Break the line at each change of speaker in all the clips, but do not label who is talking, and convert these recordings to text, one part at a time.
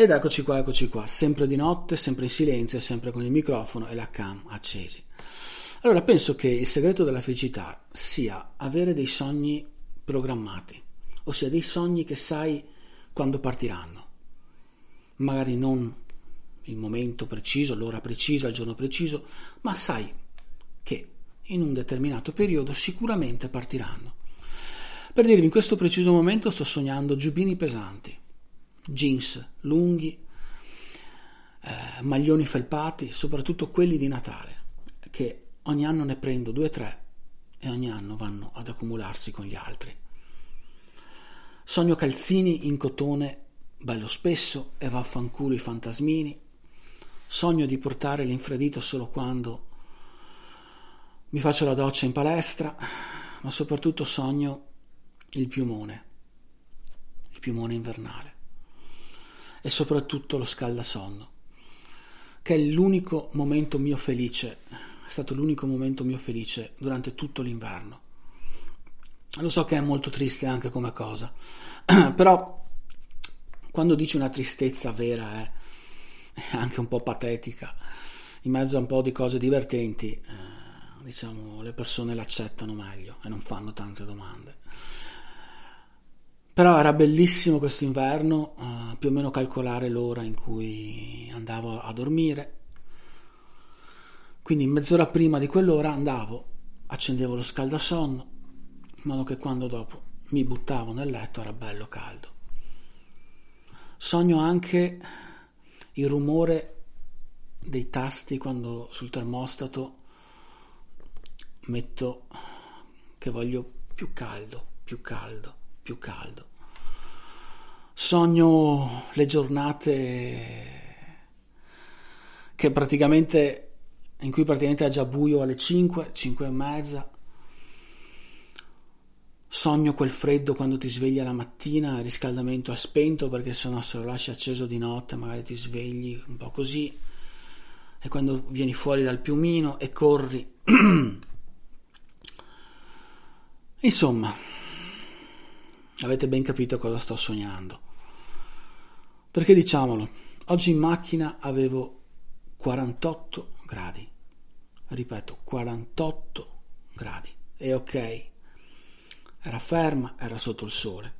Ed eccoci qua, eccoci qua, sempre di notte, sempre in silenzio, sempre con il microfono e la cam accesi. Allora, penso che il segreto della felicità sia avere dei sogni programmati, ossia dei sogni che sai quando partiranno magari non il momento preciso, l'ora precisa, il giorno preciso, ma sai che in un determinato periodo sicuramente partiranno. Per dirvi, in questo preciso momento sto sognando giubbini pesanti, jeans lunghi, eh, maglioni felpati, soprattutto quelli di Natale, che ogni anno ne prendo due o tre e ogni anno vanno ad accumularsi con gli altri. Sogno calzini in cotone bello spesso e vaffanculo i fantasmini. Sogno di portare l'infradito solo quando mi faccio la doccia in palestra, ma soprattutto sogno il piumone, il piumone invernale e soprattutto lo scaldasonno, che è l'unico momento mio felice, è stato l'unico momento mio felice durante tutto l'inverno. Lo so che è molto triste anche come cosa, però quando dici una tristezza vera è, è anche un po' patetica, in mezzo a un po' di cose divertenti, eh, diciamo, le persone l'accettano meglio e non fanno tante domande. Però era bellissimo questo inverno, eh, più o meno calcolare l'ora in cui andavo a dormire. Quindi mezz'ora prima di quell'ora andavo, accendevo lo scaldasonno, in modo che quando dopo mi buttavo nel letto era bello caldo. Sogno anche il rumore dei tasti quando sul termostato metto che voglio più caldo, più caldo, più caldo. Sogno le giornate che praticamente in cui praticamente è già buio alle 5, 5 e mezza Sogno quel freddo quando ti svegli la mattina, il riscaldamento è spento perché sennò se lo lasci acceso di notte magari ti svegli un po' così e quando vieni fuori dal piumino e corri. Insomma, avete ben capito cosa sto sognando. Perché diciamolo, oggi in macchina avevo 48 gradi. Ripeto, 48 gradi. E ok, era ferma, era sotto il sole.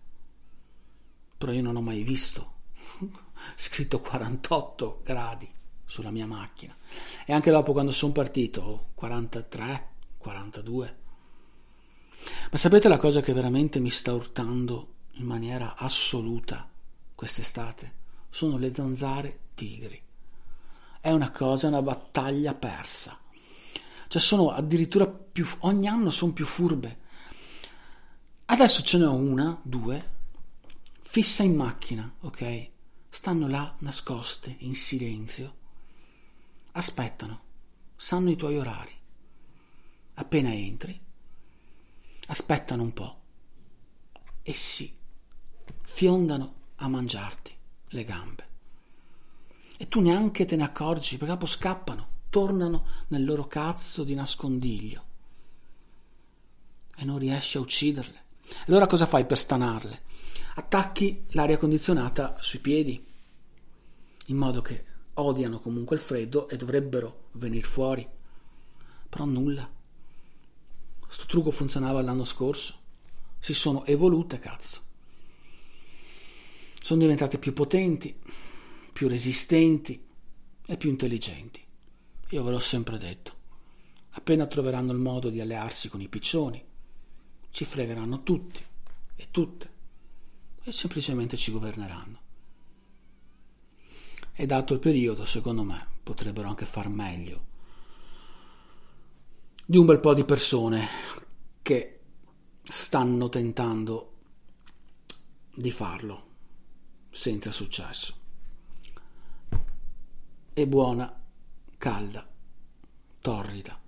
Però io non ho mai visto scritto 48 gradi sulla mia macchina. E anche dopo quando sono partito, 43, 42. Ma sapete la cosa che veramente mi sta urtando in maniera assoluta quest'estate? Sono le zanzare tigri. È una cosa, una battaglia persa. Cioè sono addirittura più... ogni anno sono più furbe Adesso ce ho una, due, fissa in macchina, ok? Stanno là nascoste, in silenzio. Aspettano, sanno i tuoi orari. Appena entri, aspettano un po' e sì, fiondano a mangiarti le gambe. E tu neanche te ne accorgi, perché dopo scappano, tornano nel loro cazzo di nascondiglio e non riesci a ucciderle allora cosa fai per stanarle? Attacchi l'aria condizionata sui piedi, in modo che odiano comunque il freddo e dovrebbero venire fuori. Però nulla. Sto trucco funzionava l'anno scorso. Si sono evolute, cazzo. sono diventate più potenti, più resistenti e più intelligenti. Io ve l'ho sempre detto. Appena troveranno il modo di allearsi con i piccioni, ci fregheranno tutti e tutte e semplicemente ci governeranno. E dato il periodo, secondo me, potrebbero anche far meglio di un bel po' di persone che stanno tentando di farlo senza successo. E buona, calda, torrida,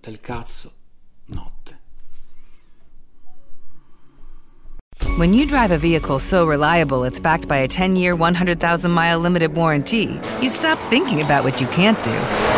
del cazzo, notte.
When you drive a vehicle so reliable it's backed by a 10 year, 100,000 mile limited warranty, you stop thinking about what you can't do